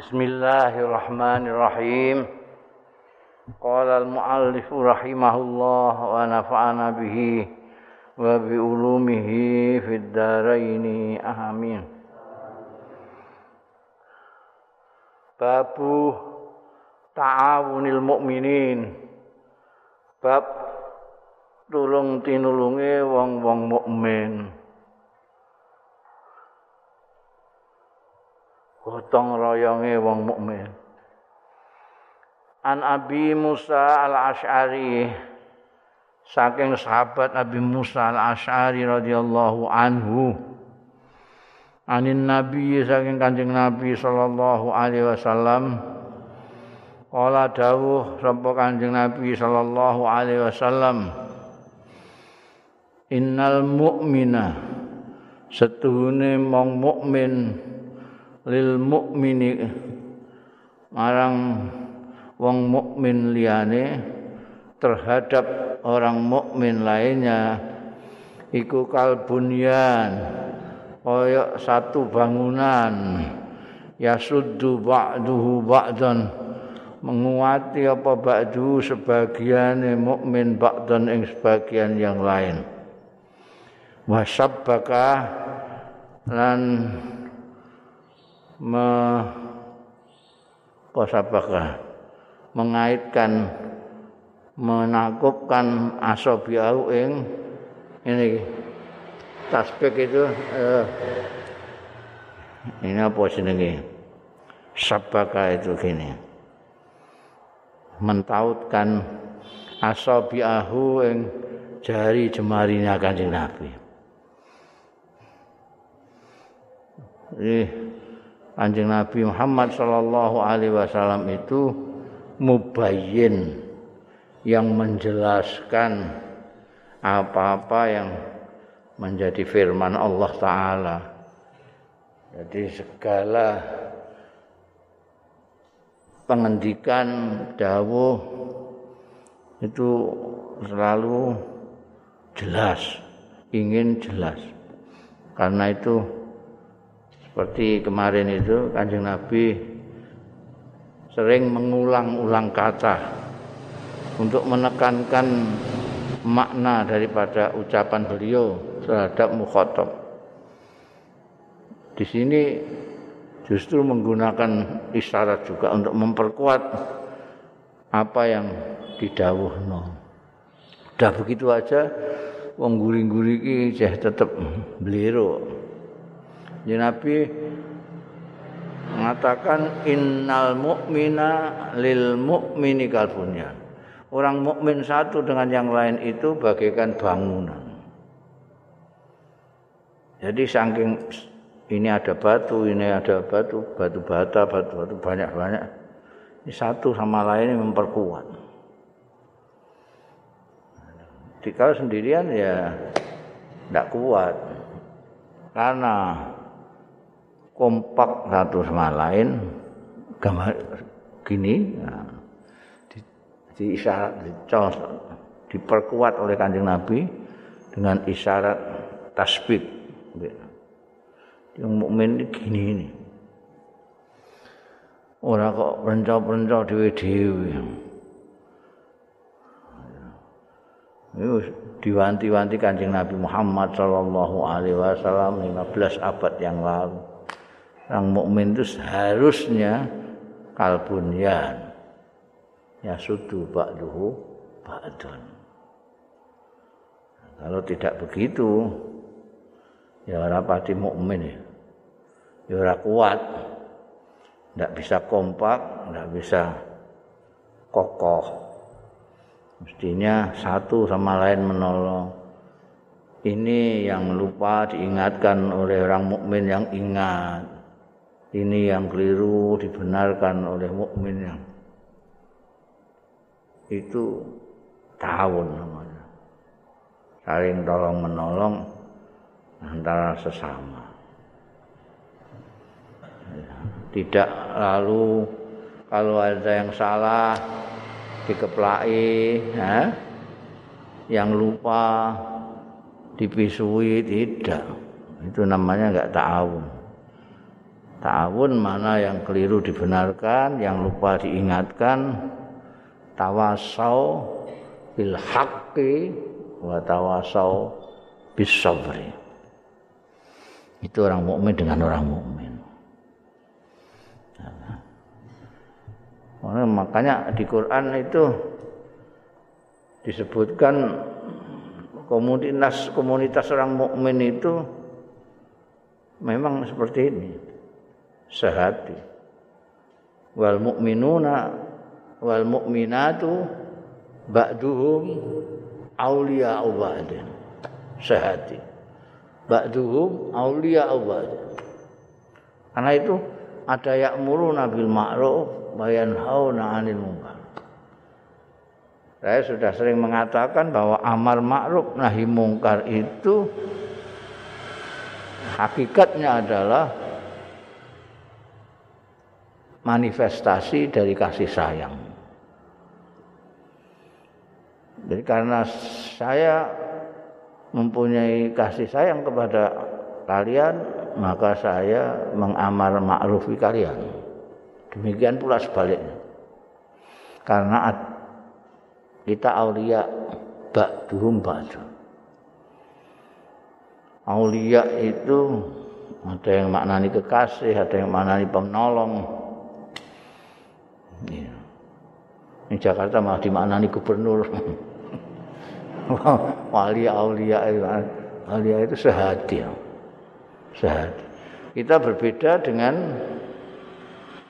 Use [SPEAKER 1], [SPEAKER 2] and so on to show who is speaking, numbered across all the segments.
[SPEAKER 1] بسم الله الرحمن الرحيم قال المؤلف رحمه الله ونفعنا به وبعلومه في الدارين آمين باب تعاون المؤمنين bab tulung tinulunge wong-wong mukmin gotong royonge wong mukmin. An Abi Musa Al Ash'ari saking sahabat Abi Musa Al Ash'ari radhiyallahu anhu anin Nabi saking Kanjeng Nabi sallallahu alaihi wasallam Kala dawuh sapa Kanjeng Nabi sallallahu alaihi wasallam Innal mu'mina setuhune mong mukmin lil mukmini marang wong mukmin liyane terhadap orang mukmin lainnya iku kalbunyan kaya satu bangunan. Ya suddu ba'duhu ba'dan menguati apa ba'du sebagian mukmin ba'dan ing sebagian yang lain. Wasabbaka lan me posapakah mengaitkan menakupkan asobiau ing ini tasbih itu eh, ini apa jenenge? Sabaka itu gini. Mentautkan asobiahu ing jari jemarinya kanjeng Nabi. Ini Kanjeng Nabi Muhammad sallallahu alaihi wasallam itu mubayyin yang menjelaskan apa-apa yang menjadi firman Allah taala. Jadi segala pengendikan dawuh itu selalu jelas, ingin jelas. Karena itu seperti kemarin itu Kanjeng Nabi sering mengulang-ulang kata untuk menekankan makna daripada ucapan beliau terhadap mukhatab. Di sini justru menggunakan isyarat juga untuk memperkuat apa yang didawuhno. Udah begitu aja wong guring-guring iki tetep beliau Ya Nabi mengatakan innal mu'mina lil mu'mini kalbunyan. Orang mukmin satu dengan yang lain itu bagaikan bangunan. Jadi saking ini ada batu, ini ada batu, batu bata, batu batu banyak banyak. Ini satu sama lain memperkuat. Jika sendirian ya tidak kuat karena kompak satu sama lain gambar gini nah, di, isyarat di diperkuat oleh kanjeng Nabi dengan isyarat tasbih. Yang mukmin ini gini ini. Orang kok rencau-rencau dewi-dewi itu diwanti-wanti kanjeng Nabi Muhammad Sallallahu Alaihi Wasallam 15 abad yang lalu orang mukmin itu seharusnya kalbunyan. Ya sudu ba'duhu ba'dun. Kalau tidak begitu ya orang pati mukmin ya. Ya orang kuat. Tidak bisa kompak tidak bisa kokoh. Mestinya satu sama lain menolong. Ini yang lupa diingatkan oleh orang mukmin yang ingat ini yang keliru dibenarkan oleh mukmin yang itu tahun namanya. Saling tolong menolong antara sesama. Tidak lalu kalau ada yang salah dikeplai ya, yang lupa dipisui tidak. Itu namanya enggak ta'awun Ta'awun mana yang keliru dibenarkan, yang lupa diingatkan. Tawasau bil haqqi wa tawasau bis sabri. Itu orang mukmin dengan orang mukmin. Nah, makanya di Quran itu disebutkan komunitas komunitas orang mukmin itu memang seperti ini sehati. Wal mu'minuna wal mu'minatu ba'duhum aulia ba'din. Sehati. Ba'duhum aulia ba'din. Karena itu ada ya'muruna bil ma'ruf wa yanhauna 'anil munkar. Saya sudah sering mengatakan bahwa amar ma'ruf nahi mungkar itu hakikatnya adalah manifestasi dari kasih sayang. Jadi karena saya mempunyai kasih sayang kepada kalian, maka saya mengamar ma'rufi kalian. Demikian pula sebaliknya. Karena kita aulia ba'duhum ba'du. Aulia itu ada yang maknani kekasih, ada yang maknani penolong, Iya. Di Jakarta malah dimaknani gubernur. Wali aulia aulia itu sehati. Sehati. Kita berbeda dengan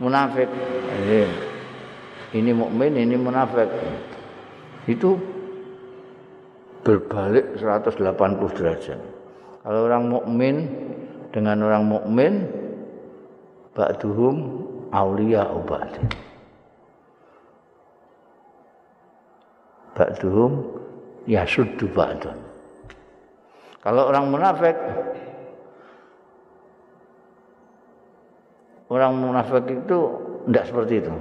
[SPEAKER 1] munafik. Ini, ini mukmin, ini munafik. Itu berbalik 180 derajat. Kalau orang mukmin dengan orang mukmin ba'duhum aulia ubadin. Ba'duhum yasuddu ba'dun. Kalau orang munafik orang munafik itu tidak seperti itu.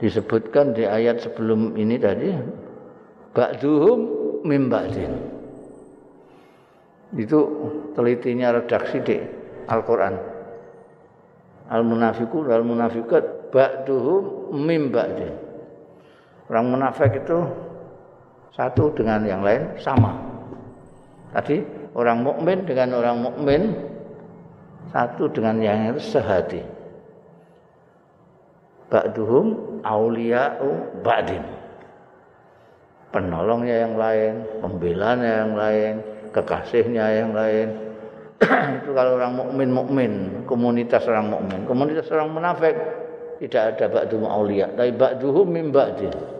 [SPEAKER 1] Disebutkan di ayat sebelum ini tadi ba'duhum mim ba'din. Itu telitinya redaksi di Al-Qur'an. Al-munafiqun wal munafiqat ba'duhum mim ba'din. Orang munafik itu satu dengan yang lain sama. Tadi orang mukmin dengan orang mukmin satu dengan yang lain sehati. Ba'duhum auliya'u ba'din. Penolongnya yang lain, pembelanya yang lain, kekasihnya yang lain. itu kalau orang mukmin mukmin, komunitas orang mukmin. Komunitas orang munafik tidak ada ba'duhum auliya, tapi ba'duhum min ba'din.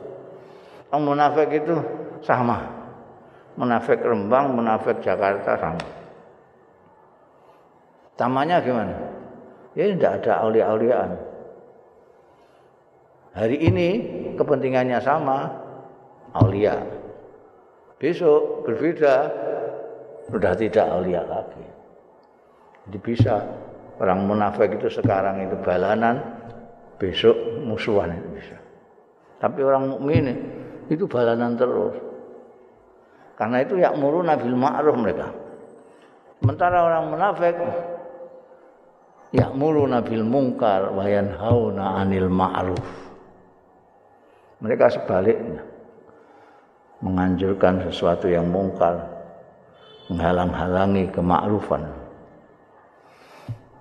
[SPEAKER 1] Orang munafik itu sama. Munafik Rembang, munafik Jakarta sama. Tamanya gimana? Ya tidak ada aulia-auliaan. Hari ini kepentingannya sama, aulia. Besok berbeda, sudah tidak aulia lagi. Jadi bisa orang munafik itu sekarang itu balanan, besok musuhan itu bisa. Tapi orang mukmin itu balanan terus. Karena itu yakmuru nabil ma'ruf mereka. Sementara orang munafik yakmuru nabil mungkar wa yanhauna 'anil ma'ruf. Mereka sebaliknya menganjurkan sesuatu yang mungkar, menghalang-halangi kemakrufan.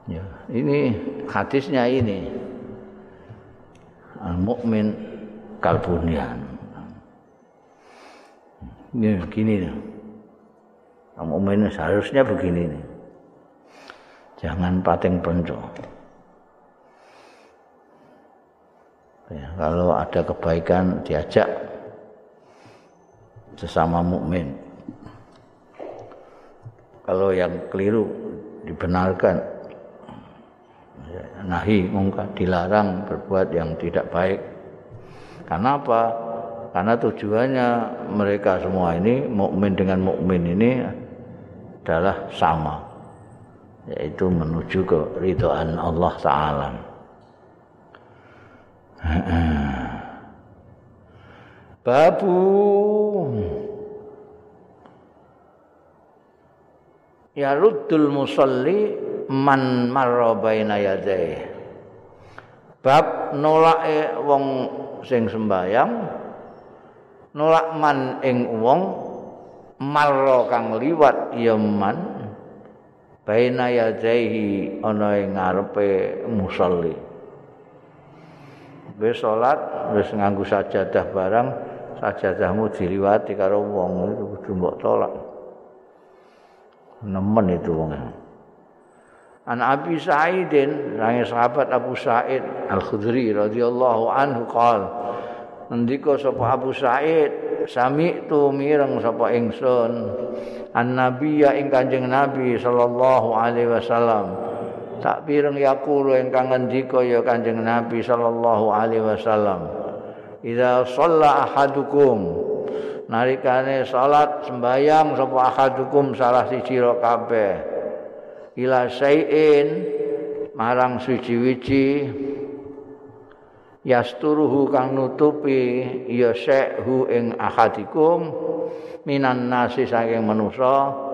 [SPEAKER 1] Ya, ini hadisnya ini. Al-mukmin kalbunian. Ini begini nih. Main seharusnya begini nih. Jangan pating penco. Ya, kalau ada kebaikan diajak sesama mukmin. Kalau yang keliru dibenarkan. Ya, nahi mungkar dilarang berbuat yang tidak baik. Karena apa? Karena tujuannya mereka semua ini mukmin dengan mukmin ini adalah sama. Yaitu menuju ke ridhaan Allah taala. Babu. Ya ruddul musalli man marra baina yadai bab nolake wong sing sembayang nolak man ing wong marra kang liwat ya man baina yadaihi ana ing ngarepe musolli. Wis salat wis nganggo sajadah barang sajadahmu diliwati karo wong itu kudu mbok tolak. Nemen itu wong. An Abi Sa'idin, sahabat Abu Sa'id Al-Khudri radhiyallahu anhu qol Ngendika sapa Abu Sa'id, sami tu mireng sapa ingsun an nabiyya ing Kanjeng Nabi sallallahu alaihi wasallam. Tak pireng yaqulu ingkang ngendika ya Kanjeng Nabi sallallahu alaihi wasallam. Idza shalla ahadukum nalikane salat sembayang sapa ahadukum salah siji kabeh. ila sayin marang suci-wici yasturuhu kang nutupi ya sekhu ing ahadikum minan nasi saking manusa.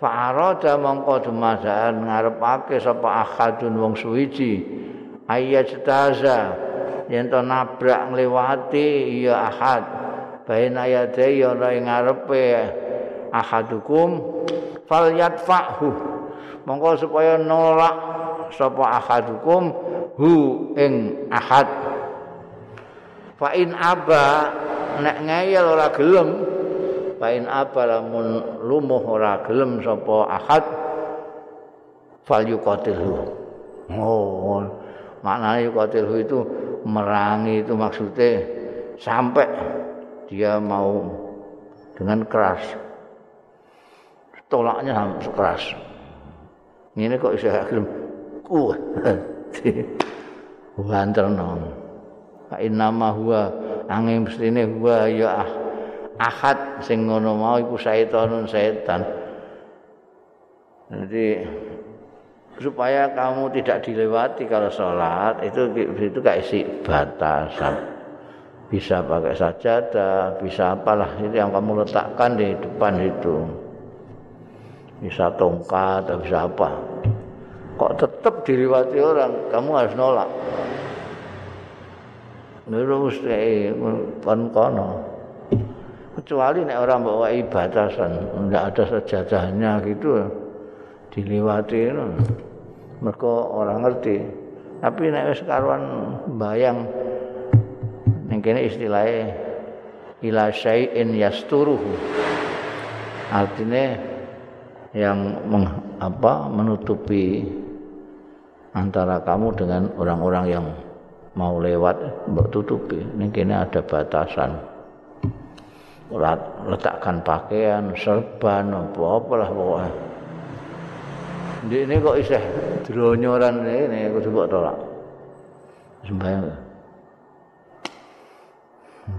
[SPEAKER 1] Fa arada mongko dumadaan ngarepake sapa ahadun wong suci ayat taza yen to nabrak ngliwati ya ahad. Bain ayate ya ngarepe ahadukum fal yadfahu. Monggo supaya nolak sapa ahadukum hu ing ahad. Fa in aba nek ngeyel ora gelem fa in aba lamun lumuh ora gelem sapa ahad fal yuqatilhu. Oh maknanya yuqatilhu itu merangi itu maksudnya sampai dia mau dengan keras. Tolaknya keras ngene kok iso gelem? Kuat wanterno fa inama huwa angin mestine huwa ya ah, ahad sing ngono mau iku setan setan jadi supaya kamu tidak dilewati kalau sholat itu itu kayak isi batasan. Bisa pakai sajadah bisa apalah itu yang kamu letakkan di depan itu. Bisa tongkat atau bisa apa kok tetap diriwati orang? Kamu harus nolak. Terus kon kono. Kecuali nek orang bawa ibadasan enggak ada sejadahnya gitu diliwati mereka orang ngerti. Tapi nek wis bayang ning kene istilahnya ila syai'in yasturuhu. Artinya yang meng, apa menutupi antara kamu dengan orang-orang yang mau lewat mbok tutupi. Ini kini ada batasan. Letakkan pakaian serban apa apa lah pokoknya di ini kok iseh dronyoran ini aku coba tolak. Sembahyang.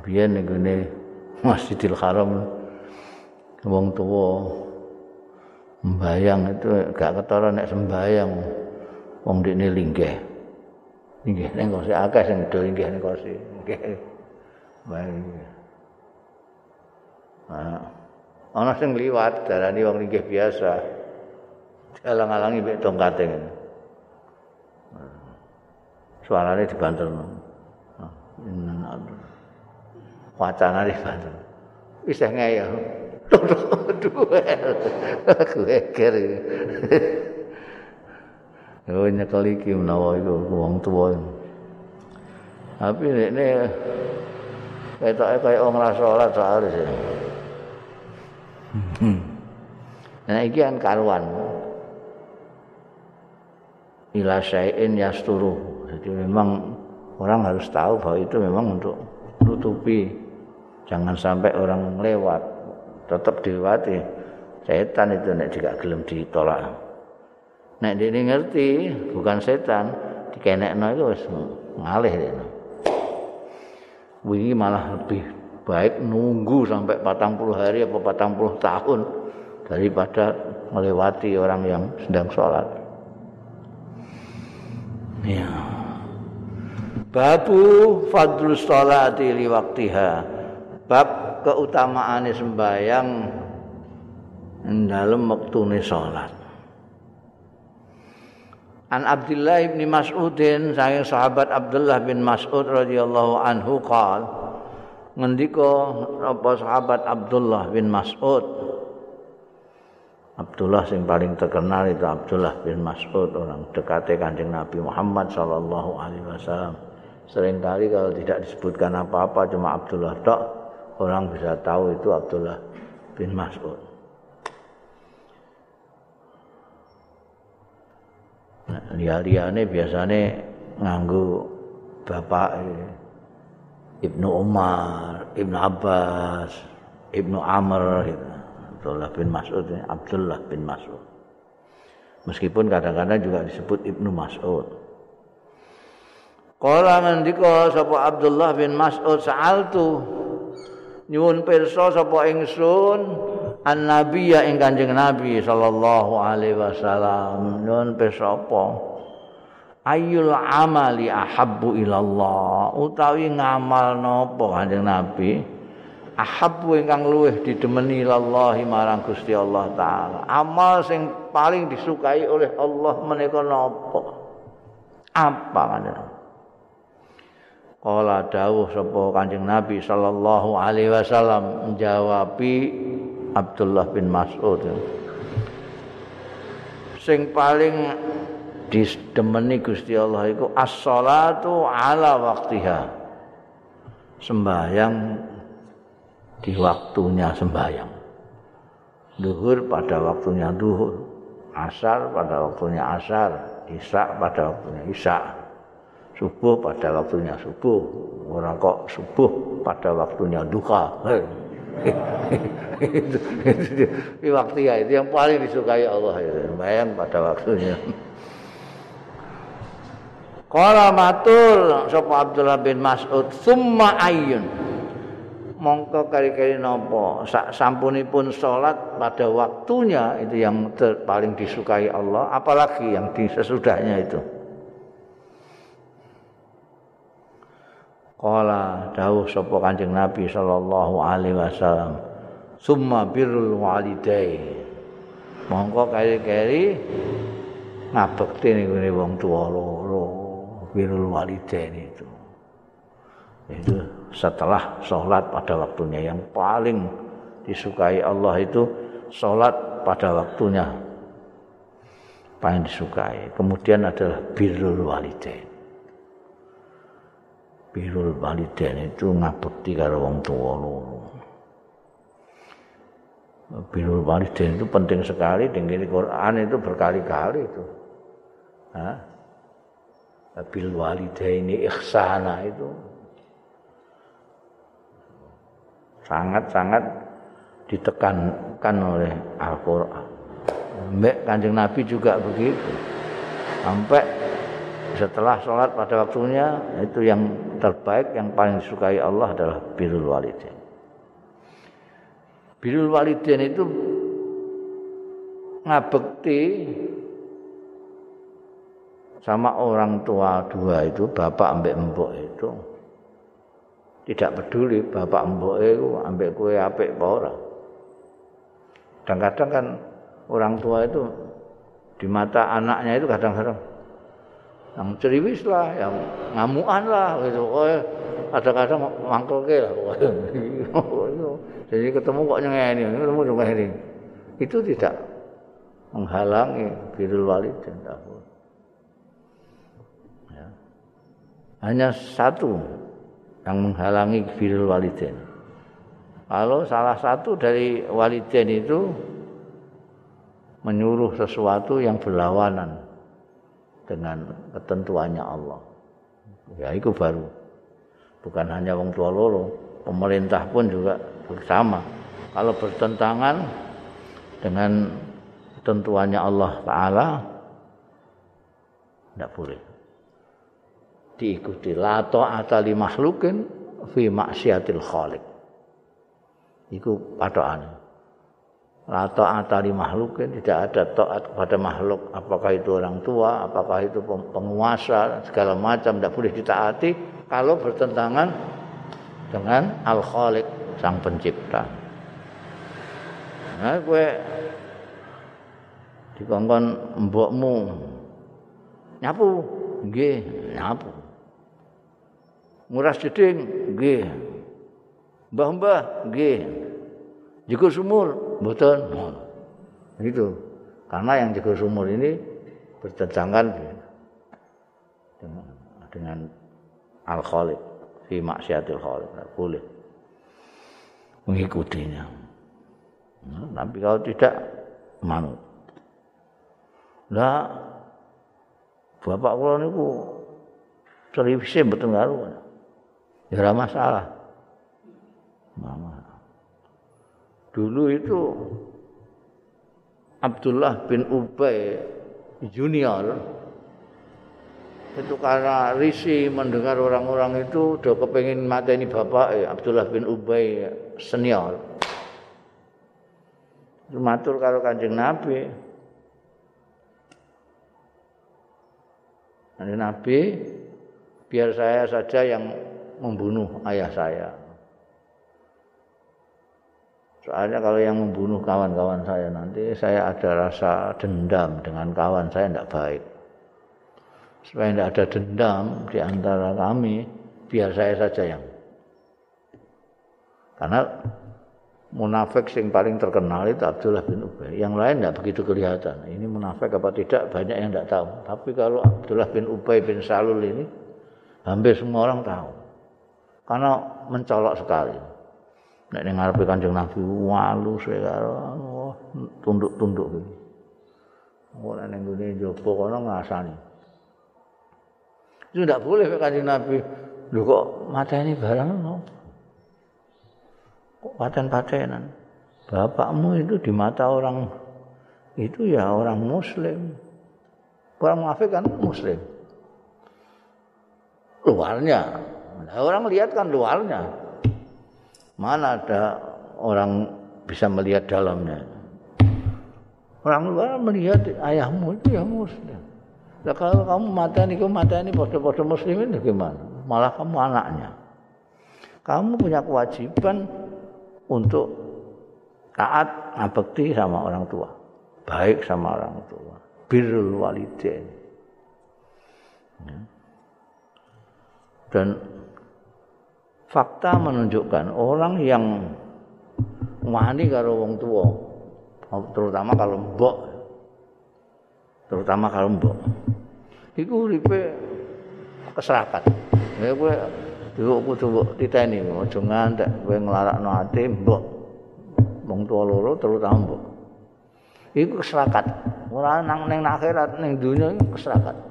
[SPEAKER 1] Biar nih Masjidil Haram wong tua Sembayang itu gak ketara nek sembayang wong dikne linggih. Linggih ning kok akeh sing do linggih ning kok nggih. Nah, ana sing liwat darani wong linggih biasa. Alang-alangi mek tongkate ngene. Suarane dibantul. Nah, wacana dibantul. Isih ngeyel. duel. Geger. Oh nyekel iki menawa iku wong tuwa. Tapi ini ketoke kaya wong ora salat soal sih. Nah iki kan karuan. Ila syai'in yasturu. Jadi memang orang harus tahu bahwa itu memang untuk tutupi jangan sampai orang lewat tetap dilewati setan itu nek juga gelem ditolak nek dia ngerti bukan setan dikenekno itu wis ngalih dia wingi malah lebih baik nunggu sampai patang puluh hari apa patang puluh tahun daripada melewati orang yang sedang sholat. Ya. Babu fadlus sholati li waktiha. Bab keutamaan sembahyang dalam waktune salat. An Abdullah bin Mas'udin saking sahabat Abdullah bin Mas'ud radhiyallahu anhu qal ngendika apa sahabat Abdullah bin Mas'ud? Abdullah yang paling terkenal itu Abdullah bin Mas'ud orang dekatnya kanjeng Nabi Muhammad sallallahu alaihi wasallam. Seringkali kalau tidak disebutkan apa-apa cuma Abdullah tok orang bisa tahu itu Abdullah bin Mas'ud liya-liyane biasane nganggo bapak Ibnu Umar, Ibnu Abbas, Ibnu Amr gitu. Abdullah bin Mas'ud Abdullah bin Mas'ud. Meskipun kadang-kadang juga disebut Ibnu Mas'ud. Kala ngendika sapa Abdullah bin Mas'ud sa'altu nyuwun pirsa sapa ingsun an nabiyya ing kanjeng nabi sallallahu alaihi wasallam. Nun pesapa? Ayul amali ahabbu ilallah. Utawi ngamal napa kanjeng nabi? Ahabbu ingkang luwih didemeni ilallah marang Gusti Allah taala. Amal sing paling disukai oleh Allah menika napa? Apa kanjeng Kala dawuh sapa Kanjeng Nabi sallallahu alaihi wasallam menjawabi Abdullah bin Mas'ud. Sing paling disdemeni Gusti Allah iku as-salatu ala waktiha sembahyang di waktunya sembahyang. Duhur pada waktunya duhur asar pada waktunya asar isya pada waktunya isya subuh pada waktunya subuh orang kok subuh pada waktunya duka itu waktu ya itu yang paling disukai Allah itu bayang pada waktunya. Kala matul sapa Abdullah bin Mas'ud summa ayyun. Mongko kari-kari nopo sampunipun salat pada waktunya itu yang paling disukai Allah apalagi yang di sesudahnya itu Kala dawuh sapa Kanjeng Nabi sallallahu alaihi wasallam. Summa birrul walidai. Mongko kari-kari ngabekti niku wong tuwa loro. Birrul walidain itu. Itu setelah sholat pada waktunya yang paling disukai Allah itu sholat pada waktunya paling disukai. Kemudian adalah birrul walidain. Birul walidain itu ngabekti karo wong tuwa loro. Birul walidain itu penting sekali dengan Quran itu berkali-kali itu. Hah? Bil walidaini ihsana itu sangat-sangat ditekankan oleh Al-Qur'an. Mbak Kanjeng Nabi juga begitu. Sampai setelah sholat pada waktunya itu yang terbaik yang paling disukai Allah adalah birrul walidain. Birrul walidain itu ngabekti sama orang tua dua itu bapak ambek mbok itu tidak peduli bapak mbok itu ambek kue apik apa ora. Dan kadang kan orang tua itu di mata anaknya itu kadang-kadang yang ceriwis lah, yang ngamuan lah gitu. Oh, kadang-kadang mangkel ke lah. Jadi ketemu kok nyengeni, ketemu nyengeni. Itu tidak menghalangi birrul walidin ya. Hanya satu yang menghalangi birrul walidin. Kalau salah satu dari walidin itu menyuruh sesuatu yang berlawanan dengan ketentuannya Allah. Ya itu baru. Bukan hanya wong tua loro, pemerintah pun juga bersama. Kalau bertentangan dengan ketentuannya Allah Ta'ala, tidak boleh. Diikuti. La ta'ata li makhlukin fi maksiatil khalik. Itu patokan. La ta'ata li makhlukin tidak ada taat kepada makhluk apakah itu orang tua apakah itu penguasa segala macam tidak boleh ditaati kalau bertentangan dengan al khaliq sang pencipta nah gue dikongkon mbokmu Nyapu. Nggih, nyapu. Nguras jeding, nggih. Mbah-mbah, nggih. Jegur sumur, mboten. Itu. Karena yang jegur sumur ini bertentangan dengan, dengan al-khaliq fi maksiatil khaliq. Boleh mengikutinya. Nah, tapi kalau tidak manut. Lah bapak kula niku televisi mboten karo. Ya ora masalah. Mama. Dulu itu Abdullah bin Ubay junior itu karena risi mendengar orang-orang itu udah kepengen mati ini bapak eh, Abdullah bin Ubay senior. Matur karo kanjeng Nabi. Kanjeng Nabi biar saya saja yang membunuh ayah saya soalnya kalau yang membunuh kawan-kawan saya nanti saya ada rasa dendam dengan kawan saya tidak baik. Supaya tidak ada dendam di antara kami biar saya saja yang. Karena munafik yang paling terkenal itu Abdullah bin Ubay. Yang lain tidak begitu kelihatan. Ini munafik apa tidak banyak yang tidak tahu. Tapi kalau Abdullah bin Ubay bin Salul ini hampir semua orang tahu. Karena mencolok sekali nek ning ngarepe Kanjeng Nabi walu sekaro tunduk-tunduk gitu. Ora ning ngene njaba kono ngasani. Itu tidak boleh kanjeng Nabi. Lho kok mata ini barang no? Kok paten-patenan? Bapakmu itu di mata orang itu ya orang muslim. Orang munafik kan muslim. Luarnya. Orang lihat kan luarnya. Mana ada orang bisa melihat dalamnya. Orang luar melihat ayahmu itu ya muslim. Nah, kalau kamu mata ini, kamu mata ini podo-podo muslimin gimana? Malah kamu anaknya. Kamu punya kewajiban untuk taat ngabekti sama orang tua. Baik sama orang tua. Birrul walidain. Ya. Dan fakta menunjukkan orang yang wani karo wong tua, terutama kalau mbok, terutama kalau mbok, iku uripe keserakat. Ya kowe dhewe kudu mbok titeni aja ngantek kowe nglarakno ati mbok. Wong tuwa loro terutama mbok. Iku keserakat. Ora nang ning akhirat ning dunya iku keserakat.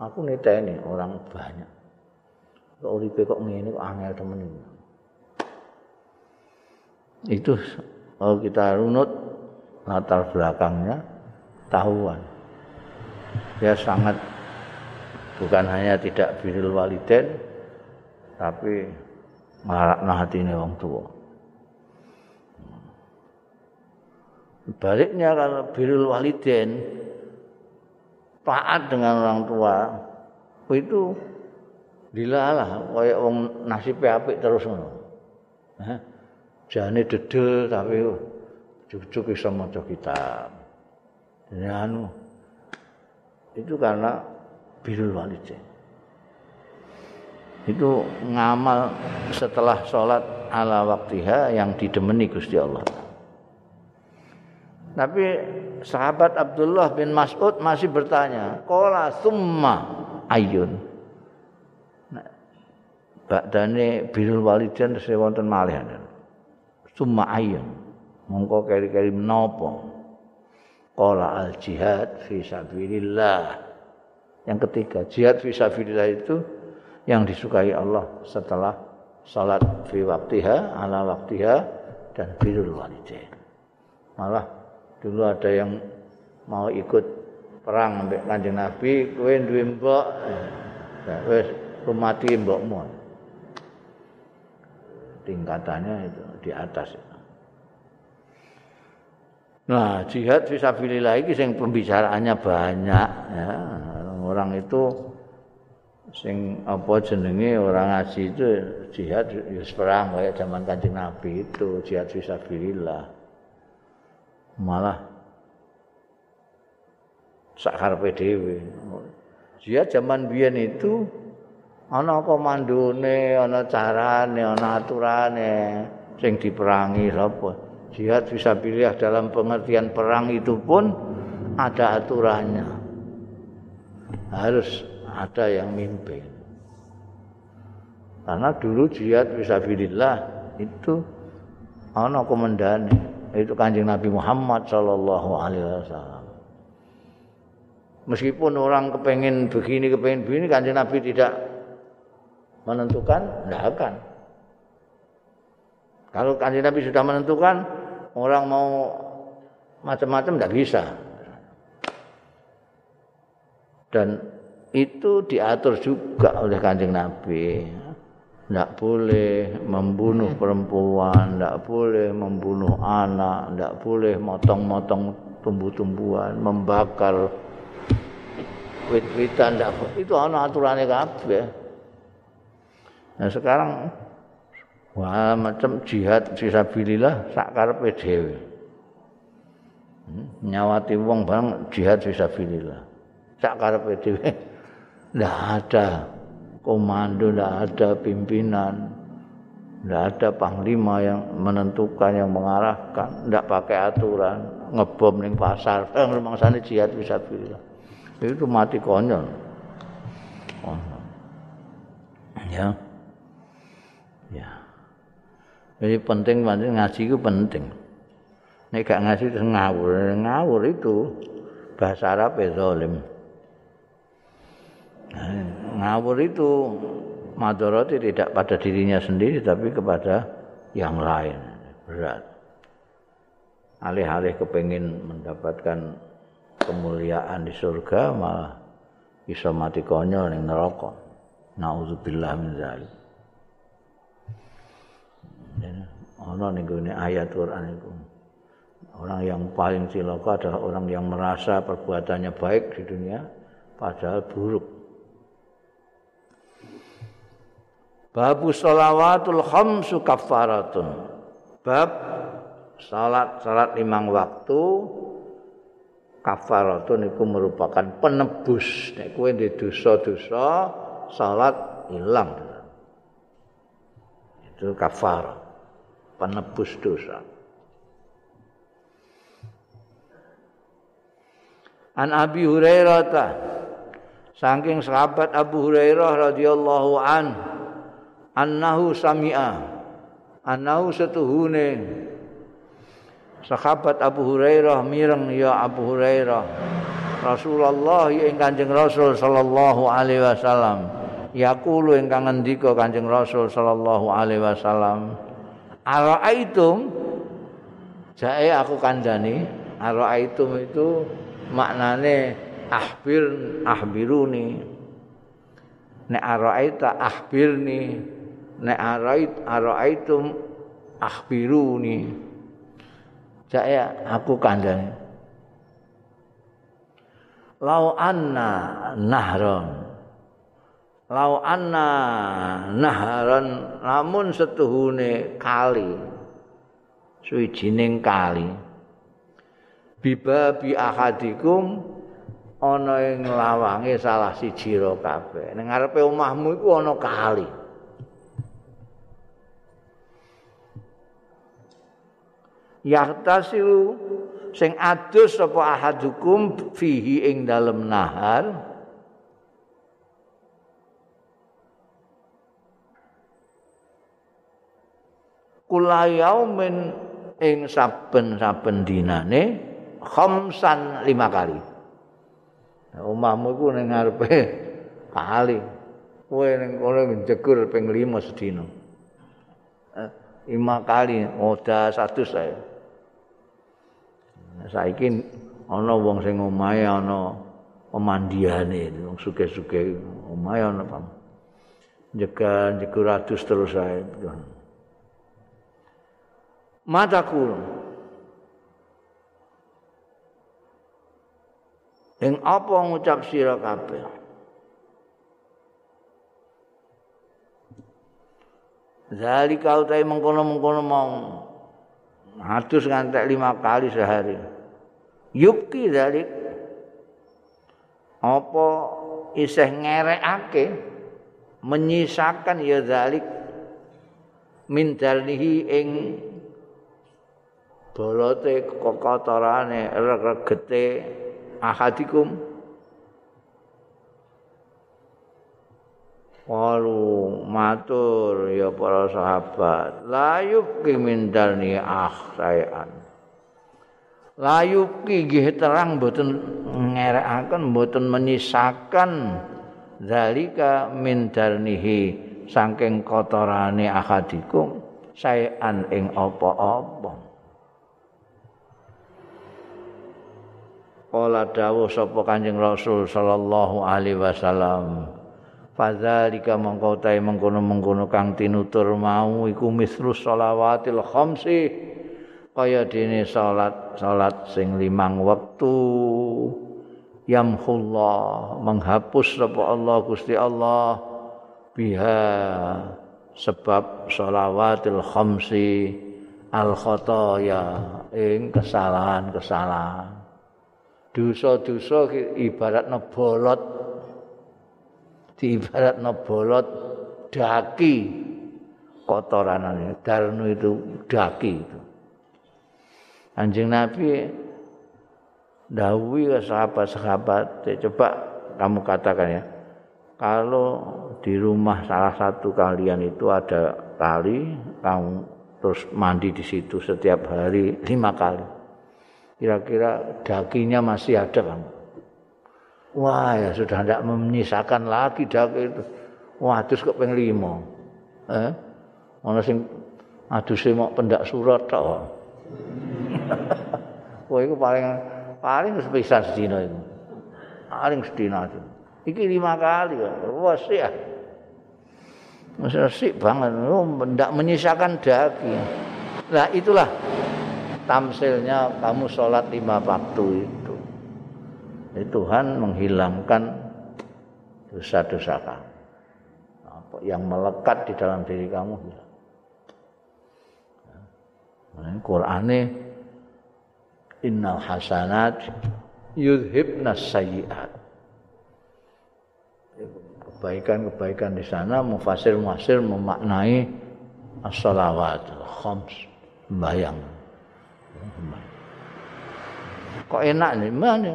[SPEAKER 1] Aku niteni orang banyak. Kok uripe kok ngene kok angel temen ini. Itu kalau kita runut latar belakangnya tahuan. Dia sangat bukan hanya tidak biril waliden tapi marakna hatine wong tua. Baliknya kalau biril waliden taat dengan orang tua itu dilalah kayak wong nasib apik terus ngono. Jane dedel tapi cucuk iso maca kitab. Ya anu. Itu karena birrul walidain. Itu ngamal setelah sholat ala waktiha yang didemeni Gusti Allah. Tapi sahabat Abdullah bin Mas'ud masih bertanya, "Qala summa ayun?" Nah, badane birrul walidain tesih wonten malih. Summa ayun. Mongko keri-keri menapa? Qala al jihad fi sabilillah. Yang ketiga, jihad fi sabilillah itu yang disukai Allah setelah salat fi waktiha ala waktiha dan birrul walidain. Malah dulu ada yang mau ikut perang ambek Kanjeng Nabi, kowe duwe mbok. Wis rumati mbokmu. Tingkatannya itu di atas. Nah, jihad fisabilillah iki sing pembicaraannya banyak ya. Orang itu sing apa jenenge orang ngaji itu jihad ya perang kayak zaman Kanjeng Nabi itu jihad fisabilillah. Malah sakarepe dhewe. Jihad zaman biyen itu ana komandone, ana carane, ana aturane sing diperangi sapa. Jihad bisa pilih dalam pengertian perang itu pun ada aturannya. Harus ada yang mimpin. Karena dulu jihad bisa itu ana komandane, itu Kanjeng Nabi Muhammad sallallahu alaihi wasallam. Meskipun orang kepengen begini, kepengen begini, kanjeng Nabi tidak menentukan, tidak akan. Kalau kanjeng Nabi sudah menentukan, orang mau macam-macam tidak bisa. Dan itu diatur juga oleh kanjeng Nabi. Tidak boleh membunuh perempuan, tidak boleh membunuh anak, tidak boleh motong-motong tumbuh-tumbuhan, membakar wit-witan ndak itu ana aturane kabeh. Nah sekarang wah macam jihad fisabilillah sak karepe dhewe. Hmm, nyawati wong bang jihad fisabilillah. Sak karepe dhewe. Ndak ada komando, ndak ada pimpinan. Ndak ada panglima yang menentukan, yang mengarahkan, ndak pakai aturan, ngebom ning pasar. Eh, rumangsane jihad fisabilillah. itu mati konyol. Ya. Ya. Jadi penting penting ngaji itu penting. Nek gak ngaji itu ngawur, ngawur itu bahasa Arab ya zalim. Ngawur itu madoroti tidak pada dirinya sendiri tapi kepada yang lain berat alih-alih kepingin mendapatkan kemuliaan di surga malah bisa mati konyol ning neraka. Nauzubillah min zalik. Ana ning gone ayat Quran itu. Orang yang paling cilaka adalah orang yang merasa perbuatannya baik di dunia padahal buruk. Babu salawatul khamsu kafaratun. Bab salat salat limang waktu kafaratun itu merupakan penebus. Nek kowe ndek dosa-dosa salat ilang itu kafar penebus dosa. An Abi Hurairah ta saking sahabat Abu Hurairah radhiyallahu an annahu sami'a. Annahu satuhune sahabat Abu Hurairah mireng ya Abu Hurairah Rasulullah ing Kanjeng Rasul sallallahu alaihi wasallam. Yaqulu ingkang ngendika Kanjeng Rasul sallallahu alaihi wasallam araaitum jae aku kandhani araaitum itu maknane ahbir ahbiruni. Nek araaita ahbirni nek arait araaitum ahbiruni saya aku kandhani. Lau anna nahron. Lau anna nahron lamun setuhune kali. Suwijining kali. Biba bi ahadikum ana ing lawange salah siji ro kabeh. Ning ngarepe omahmu iku ana kali yahtasilu sing adus sapa ahadukum fihi ing dalem nahar. Kula yaumin ing saben-saben dinane khamsan lima kali. Omahmu iku ning ngarepe kali. Kowe ning kono jegur ping 5 sedina. Eh, lima kali oda satu saya saiki ana wong sing omahe ana pemandiane wong suke-suke omahe ana pam jaga jaga ratus terus ae. Mataku ing apa ngucap sira kabeh? Zalika utai mengkono-mengkono mau Hadus ngantek lima kali sehari. Yukti dari apa isih ngerekake menyisakan ya zalik min dalnihi ing bolote kokotorane regete ahadikum Walu matur ya para sahabat. Layup ki min dalni akhsayan layup ki nggih terang mboten ngerekaken mboten menyisakan zalika min dalnihi saking kotorane akadikum sayan ing apa-apa. Kala dawuh sapa Kanjeng Rasul sallallahu alaihi wasallam Fadzalika mongko tae mengkono-mengkono kang tinutur mau iku misru shalawatil khamsi kaya dene salat salat sing limang wektu. Yamhullah menghapus sapa Allah Gusti Allah biha sebab shalawatil khamsi al khataya ing kesalahan-kesalahan. Dosa-dosa ibarat bolot diibaratno bolot daki. Kotoranane. Darnu itu daki itu. Anjing nabi dawi ke sahabat-sahabat ya, coba kamu katakan ya kalau di rumah salah satu kalian itu ada kali kamu terus mandi di situ setiap hari lima kali kira-kira dakinya masih ada kamu Wah ya sudah tidak menyisakan lagi daging itu. Wah adus kok peng lima. Eh? Mana sing adus mau pendak surat tau. Wah itu paling paling sepisan sedina itu. Paling sedina itu. Iki lima kali. Wah sih ya. Masih sih banget. Oh, tidak menyisakan daging. Nah itulah tamsilnya kamu sholat lima waktu itu. Jadi Tuhan menghilangkan dosa-dosa kamu. Yang melekat di dalam diri kamu hilang. Nah, Qur'ane innal hasanat yudhibnas sayyiat. Kebaikan-kebaikan di sana mufasir-mufasir memaknai as-salawat khams sembahyang. Kok enak nih, mana?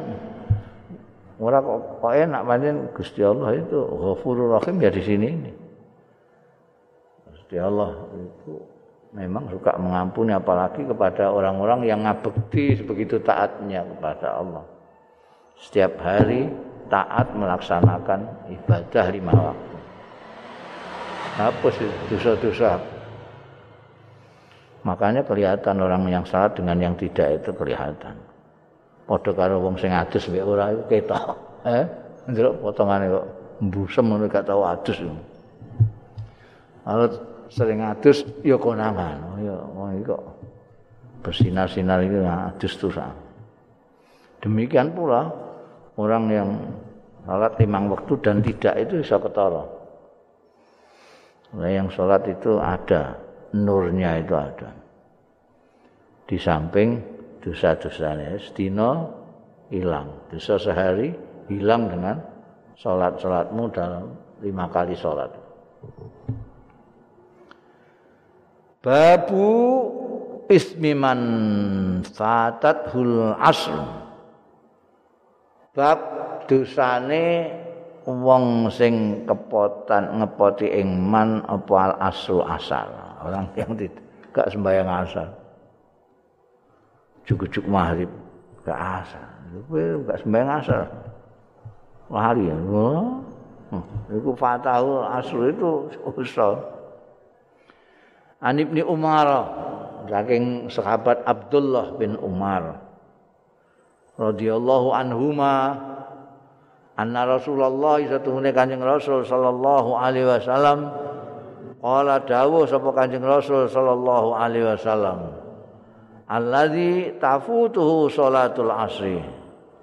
[SPEAKER 1] Ora kok, kok enak pancen Gusti Allah itu Ghafurur Rahim ya di sini ini. Gusti Allah itu memang suka mengampuni apalagi kepada orang-orang yang ngabekti sebegitu taatnya kepada Allah. Setiap hari taat melaksanakan ibadah lima waktu. Hapus dosa-dosa. Makanya kelihatan orang yang salat dengan yang tidak itu kelihatan. Padha karo wong sing adus mek ora ketok. Eh, ndelok potongane kok mbusem ngono gak tau adus. Kalau sering adus ya konangan. Oh, ya wong iki kok bersinar-sinar itu adus terus. Demikian pula orang yang salat timang waktu dan tidak itu bisa ketara. Nah, yang sholat itu ada, nurnya itu ada. Di samping dosa-dosanya sedina hilang. Dosa sehari hilang dengan sholat-sholatmu dalam lima kali sholat. Babu ismi man fatathul asr. Bab dosane wong sing kepotan ngepoti ing man apa asru asal orang yang tidak sembahyang asal cukup-cukup maghrib ke asar. Kowe gak sembahyang asar. Lari ya. Hmm. Iku fatahu asr itu usul. An Ibnu Umar saking sahabat Abdullah bin Umar radhiyallahu anhuma anna Rasulullah satuhune Kanjeng Rasul sallallahu alaihi wasallam qala dawuh sapa Kanjeng Rasul sallallahu alaihi wasallam alladzi tafutuhu salatul asri.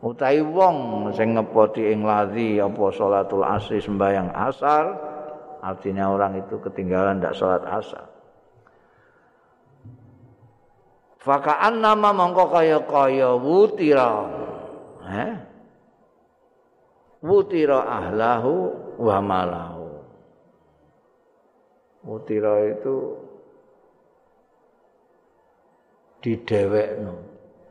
[SPEAKER 1] Utawi wong sing ngepoti ing ladzi apa salatul asri sembahyang asar artinya orang itu ketinggalan ndak salat asar. Faka'an nama mongko kaya kaya wutira. Eh? wutira ahlahu wa malahu. Wutira itu didewekno.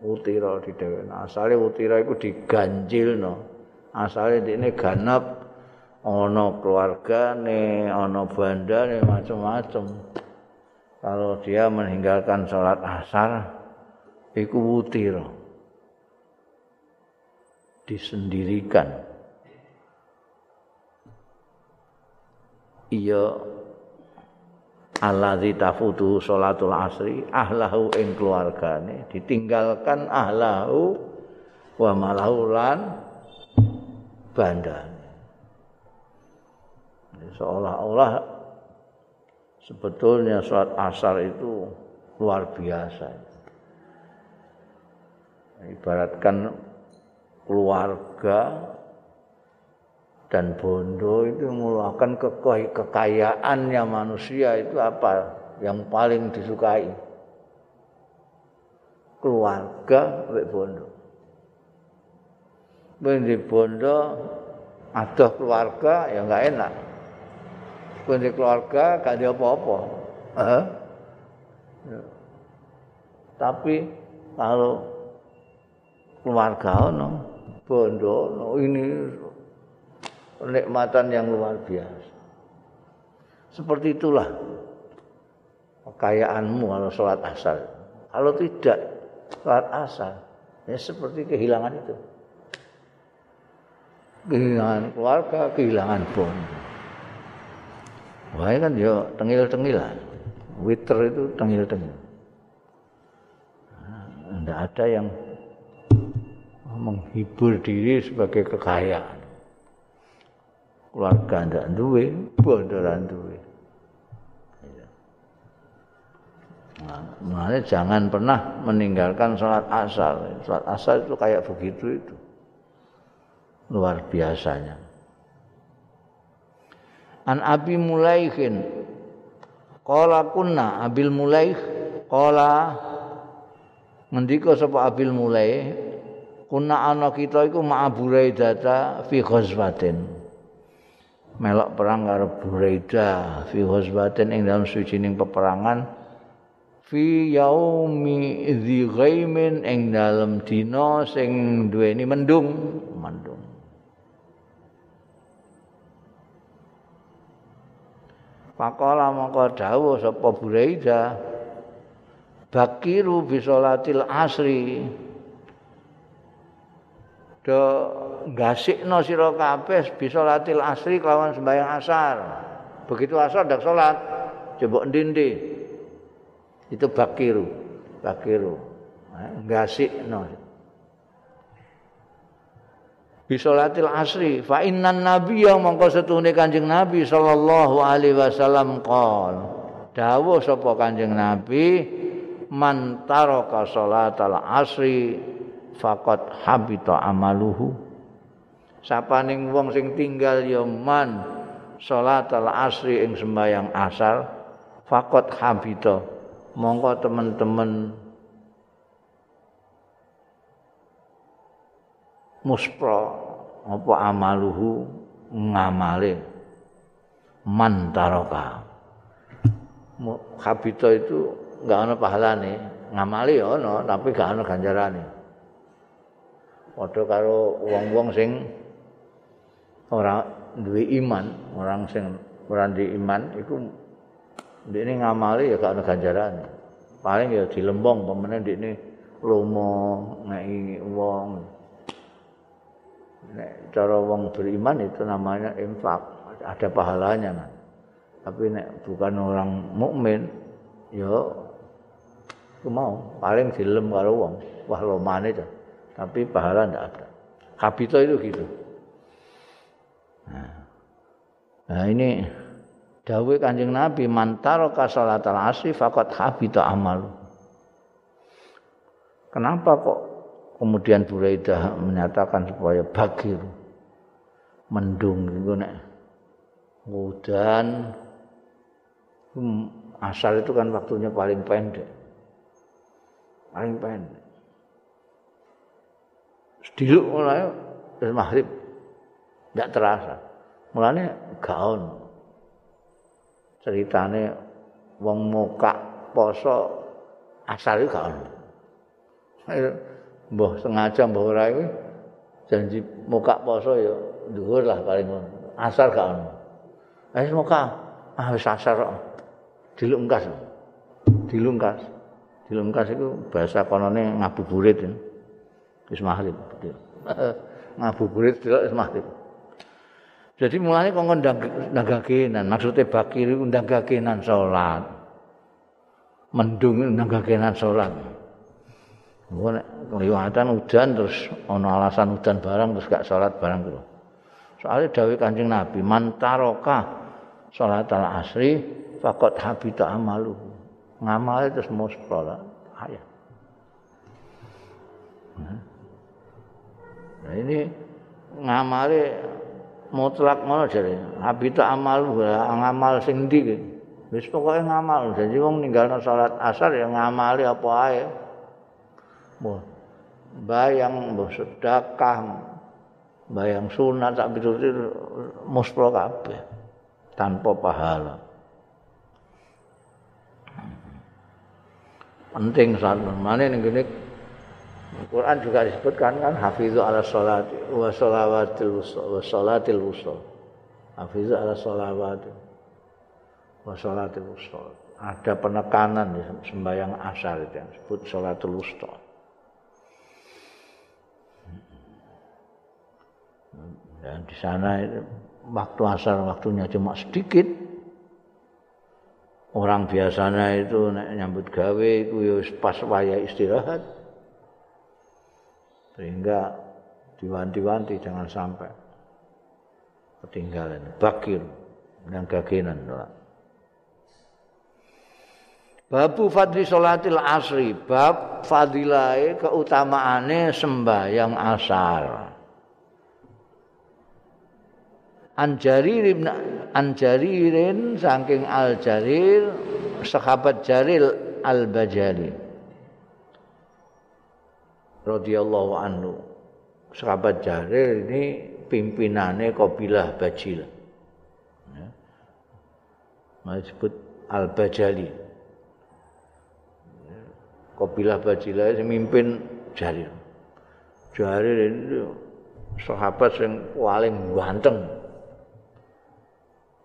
[SPEAKER 1] Utira didewekno. Asale utira iku diganjilno. Asale dene ganap ana keluargane ana bandane macam-macam kalau dia meninggalkan sholat asar iku wutira disendirikan. Iya alladzi tafutu salatul asri ahlahu ing keluargane. Ditinggalkan ahlahu wa malahu lan bandane. Seolah-olah sebetulnya salat asar itu luar biasa. Ibaratkan keluarga dan bondo itu meluahkan kekayaannya manusia itu apa? Yang paling disukai. Keluarga wek bondo. Di bondo ada keluarga ya nggak enak. Di keluarga gak ada apa-apa. Tapi kalau keluarga no bondo no ini kenikmatan yang luar biasa. Seperti itulah kekayaanmu kalau sholat asar. Kalau tidak sholat asar, ya seperti kehilangan itu. Kehilangan keluarga, kehilangan bom. Wah kan ya tengil-tengilan. Witer itu tengil-tengil. Tidak nah, ada yang menghibur diri sebagai kekayaan. Keluarga ndak duwe, bondo ra duwe. Nah, jangan pernah meninggalkan sholat asar. Sholat asar itu kayak begitu itu. Luar biasanya. An Abi Mulaikin. Qala kunna Abil Mulaih. Qala ngendika sapa Abil Mulaih. Kunna ana kita iku ma'aburai data fi ghazwatin. Melok perang karo Buraida fi ghazwatin ing dalam sucining peperangan fi yaumi dzi ghaimin ing dalam dina sing duweni mendung. Mendung. Pakola mongko dawuh sapa Buraida Bakiru bisolatil asri. Do gasikno sira kabeh bisa latil asri kelawan sembahyang asar. Begitu asar ndak salat, coba ndindi. Itu bakiru, bakiru. Gasikno. Bisa latil asri fa innan nabiyya mongko setune Kanjeng Nabi sallallahu alaihi wasallam qol. Dawuh sapa Kanjeng Nabi man taraka salatal asri faqad habita amaluhu sapaning wong sing tinggal ya man salat al asri ing sembahyang asar faqad habita. Mongko teman-teman muspro apa amaluhu ngamale man taraka habita itu enggak ana pahalane ngamali ya ana tapi enggak ana ganjarane. Padha karo wong-wong sing ora duwe iman, orang sing ora duwe iman iku ndekne ngamali ya gak ganjarane. Paling ya dilembong pemene ndekne lomo ngeki wong. Nek cara wong beriman itu namanya infak, ada pahalanya kan. Tapi nek bukan orang mukmin ya mau paling dilem karo wong. Wah lomane to. Tapi pahala ndak ada. Kapito itu gitu. Nah, ini dawuh Kanjeng Nabi mantaro salatal asri faqat habita amal. Kenapa kok kemudian Buraidah menyatakan supaya bagir mendung itu nek hujan asal itu kan waktunya paling pendek. Paling pendek. Sediluk mulai dari maghrib Tidak terasa. Mulanya gaun. Ceritane wong muka poso asal itu gaun. Mbah sengaja mbah ora iki janji muka poso ya dhuwur lah paling. Asar gak ono. Wis muka ah wis asar kok. Dilungkas. Dilungkas. Dilungkas itu bahasa konone ngabuburit. Wis maghrib. ngabuburit wis maghrib. Jadi mulane kok ngundang nagakinan, maksudnya bakir undang gakinan salat. Mendung undang gakinan sholat. Gue kelihatan udan terus, ana alasan udan barang terus gak salat barang gitu. Soale dawuh Kanjeng Nabi, "Man taraka salat al-asri faqad habita amalu. Ngamale terus mau sholat. Ayah. Nah ini ngamalnya mutlak ngono jare. Habita amal ngamal sing ndi wis pokoke ngamal. Jadi wong ninggalno salat asar ya ngamali apa ae. Bayang mbah sedekah bayang sunat sak piturute muspro kabeh tanpa pahala. Penting salat mana ning Quran juga disebutkan kan hafizu ala sholati wa sholawatil wa sholatil wusta. Hafizu ala sholawati wa sholatil wusta. Ada penekanan di sembahyang asar itu yang disebut sholatul wusta. Dan di sana waktu asar waktunya cuma sedikit. Orang biasanya itu nyambut gawe itu ya pas waya istirahat. Sehingga diwanti-wanti jangan sampai ketinggalan. Bakir dan gagenan Babu fadli sholatil asri bab fadilai keutamaane sembahyang asar. Anjarir ibn Anjaririn saking Al Jarir sahabat Jaril Al Bajali radhiyallahu anhu. Sahabat Jarir ini pimpinannya kabilah Bajil. Ya. disebut Al-Bajali. Ya. Kabilah Bajil ini mimpin Jarir. Jarir ini sahabat yang paling ganteng.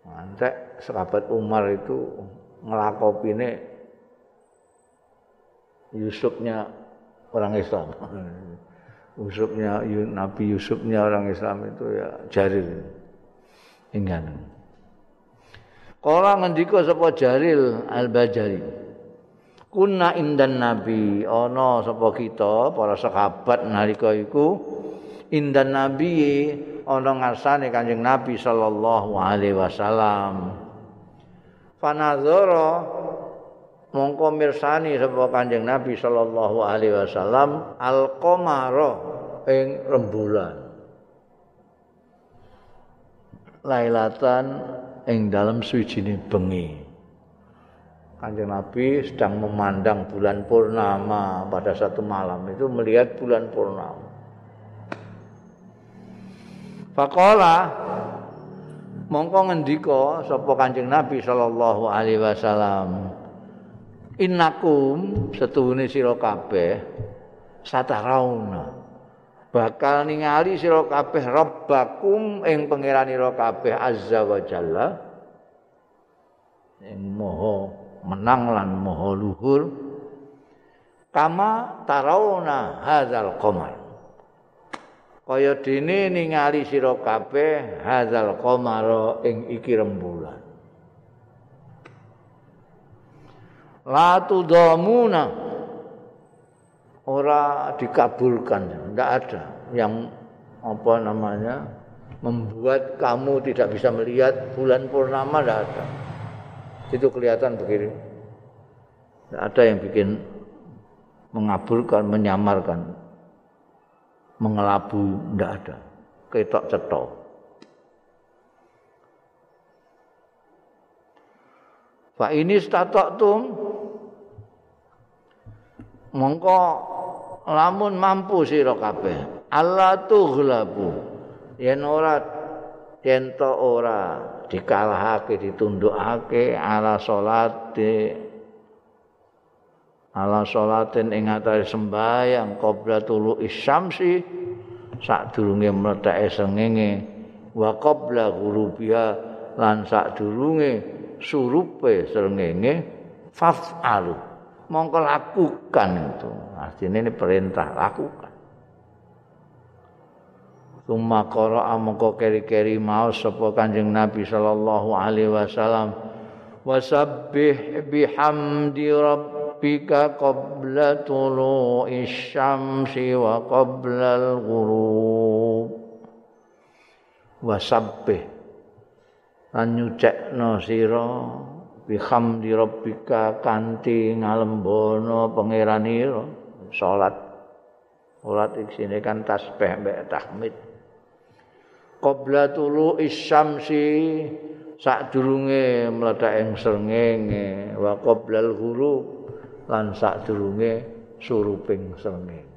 [SPEAKER 1] Nanti sahabat Umar itu ngelakopine Yusufnya orang Islam. Yusufnya Nabi Yusufnya orang Islam itu ya Jaril. Ingat. Kala ngendika sapa Jaril Al-Bajali. Kunna indan Nabi ana sapa kita para sahabat nalika iku indan Nabi ana ngarsane Kanjeng Nabi sallallahu alaihi wasallam. Fanazara mongko mirsani sapa Kanjeng Nabi sallallahu alaihi wasallam al-qamara ing rembulan. Lailatan ing dalam suwijine bengi. Kanjeng Nabi sedang memandang bulan purnama pada satu malam itu melihat bulan purnama. Faqala mongko ngendika sapa Kanjeng Nabi sallallahu alaihi wasallam innakum setuhune sira kabeh satarauna bakal ningali sira kabeh rabbakum ing pangeranira kabeh azza wa jalla. Ing maha menang lan maha luhur. Kama tarauna hadzal qamar. Kaya dene ningali sira kabeh hadzal qamara ing iki rembulan la tudamuna. Ora dikabulkan tidak ada yang apa namanya membuat kamu tidak bisa melihat bulan purnama tidak ada. Itu kelihatan begini. Tidak ada yang bikin mengabulkan menyamarkan. Mengelabu tidak ada. Ketok cetok Fa ini tum mongko lamun mampu sira kabeh. Allah tughlabu. Yen ora yen to ora dikalahake ditundukake ala salat ala salatin ing atase sembahyang qabla tulu isyamsi sadurunge mletheke sengenge wa qabla ghurubiha lan sadurunge surupe sengenge faf'alu mongko lakukan itu. Artinya ini perintah lakukan. Suma qara'a mongko keri-keri mau sapa Kanjeng Nabi sallallahu alaihi wasallam. Wasabbih bihamdi rabbika qabla tulu'i syamsi wa qabla al-ghurub. Wasabbih. Lan nyucekno sira bihamdi rabbika kanthi ngalembono pangeranira salat. Salat iki kan tasbih mbek tahmid. Qabla tulu isyamsi sadurunge mledak ing srengenge. Wa qablal ghurub lan sadurunge suruping srengenge.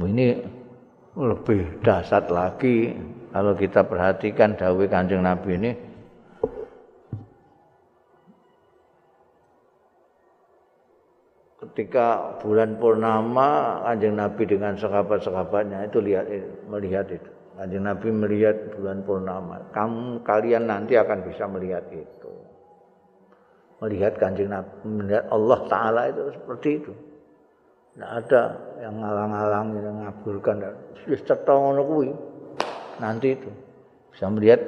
[SPEAKER 1] Ini lebih dasar lagi kalau kita perhatikan dawuh Kanjeng Nabi ini ketika bulan purnama Kanjeng Nabi dengan sahabat-sahabatnya itu lihat melihat itu. Kanjeng Nabi melihat bulan purnama. Kamu kalian nanti akan bisa melihat itu. Melihat Kanjeng Nabi, melihat Allah taala itu seperti itu. Tidak ada yang ngalang-alangi ngaburkan. Wis cetha ngono. Nanti itu. Bisa melihat.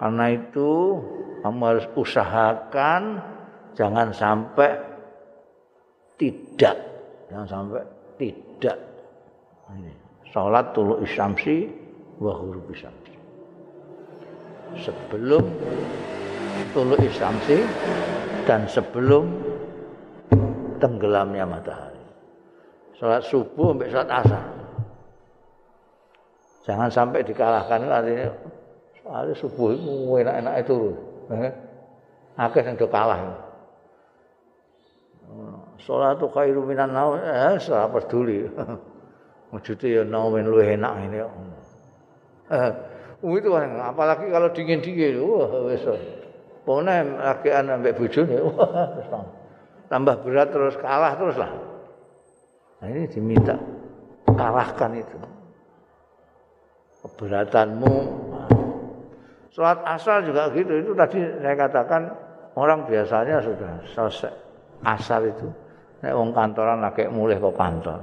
[SPEAKER 1] Karena itu kamu harus usahakan jangan sampai tidak. Jangan sampai tidak. Ini. Salat tulu isyamsi wa isyamsi. Sebelum tulu isyamsi dan sebelum tenggelamnya matahari. Salat subuh sampai salat asar jangan sampai dikalahkan artinya soalnya subuh itu enak-enak itu eh? akeh yang kalah Salatu khairu minan naum. Eh, ora peduli. Maksudnya ya naumin lu enak ini. Eh, itu apalagi kalau dingin-dingin, wah wis. Pokoknya lagi anak ambek bojone, wah tambah berat terus kalah terus lah. Nah ini diminta kalahkan itu. Keberatanmu. Sholat asal juga gitu. Itu tadi saya katakan orang biasanya sudah selesai asal itu. Nek wong kantoran lagi mulih kok kantor.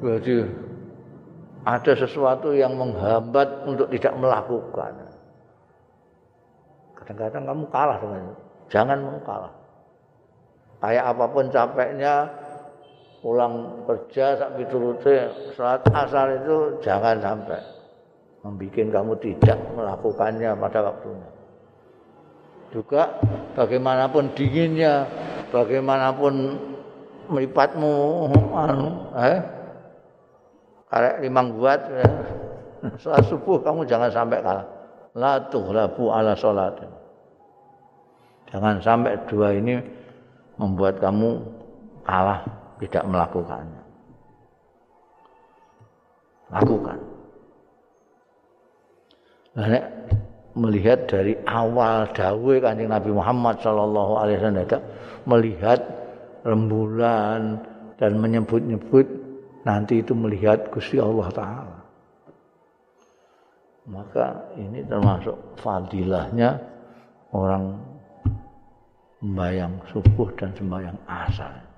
[SPEAKER 1] Berarti ada sesuatu yang menghambat untuk tidak melakukan. Kadang-kadang kamu kalah dengan itu. Jangan kalah. Kayak apa pun capeknya pulang kerja sampai turute saat asal itu jangan sampai membuat kamu tidak melakukannya pada waktunya juga bagaimanapun dinginnya, bagaimanapun melipatmu anu, eh? Karek limang buat ya. Saat subuh kamu jangan sampai kalah. La tughlabu ala salat. Jangan sampai dua ini membuat kamu kalah tidak melakukannya. Lakukan. Nah, melihat dari awal dawuh Kanjeng Nabi Muhammad sallallahu alaihi wasallam melihat rembulan dan menyebut-nyebut nanti itu melihat Gusti Allah taala. Maka ini termasuk fadilahnya orang membayang subuh dan sembahyang asar.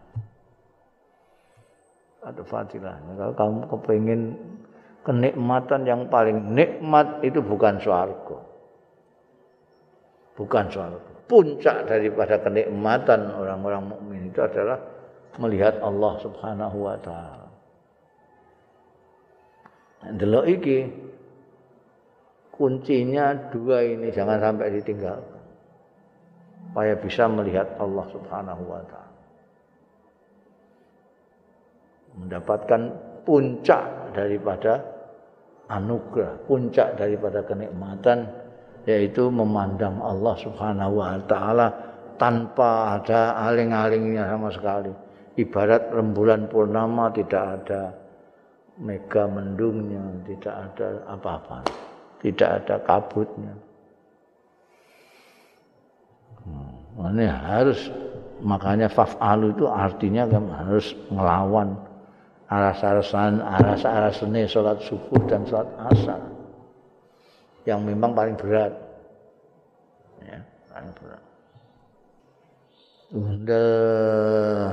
[SPEAKER 1] Ada fadilahnya. Kalau kamu kepingin kenikmatan yang paling nikmat itu bukan suarga bukan soal puncak daripada kenikmatan orang-orang mukmin itu adalah melihat Allah Subhanahu wa taala. Delok iki kuncinya dua ini jangan sampai ditinggalkan. Supaya bisa melihat Allah Subhanahu wa taala. Mendapatkan puncak daripada anugerah, puncak daripada kenikmatan yaitu memandang Allah Subhanahu wa taala tanpa ada aling-alingnya sama sekali. ibarat rembulan purnama tidak ada mega mendungnya, tidak ada apa-apa, tidak ada kabutnya. Hmm, ini harus makanya faf'alu itu artinya kan harus melawan aras-arasan aras-arasane salat subuh dan salat asar yang memang paling berat ya paling berat Udah.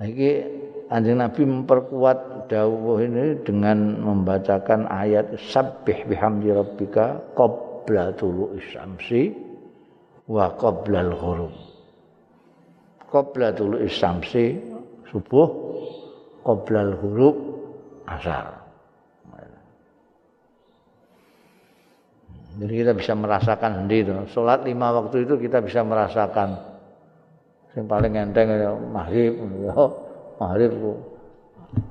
[SPEAKER 1] Ini Anjing Nabi memperkuat dawuh ini dengan membacakan ayat Sabbih bihamdi rabbika qabla tulu'is syamsi wa qabla al-ghurub. Qabla tulu'is syamsi subuh, qabla al-ghurub asar. Jadi kita bisa merasakan sendiri. Sholat lima waktu itu kita bisa merasakan. Yang paling enteng ya maghrib. Ya. maghrib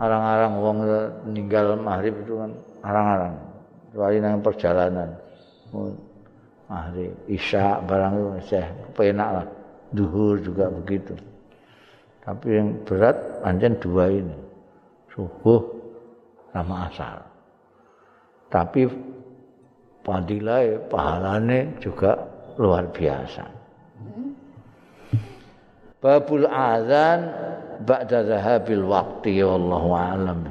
[SPEAKER 1] arang-arang wong ninggal maghrib itu kan arang-arang kecuali nang perjalanan maghrib isya barang itu masih penak lah duhur juga begitu tapi yang berat anjen dua ini subuh sama asar. Tapi fadilah pahalane juga luar biasa. Babul azan ba'da zahabil waqti wallahu alam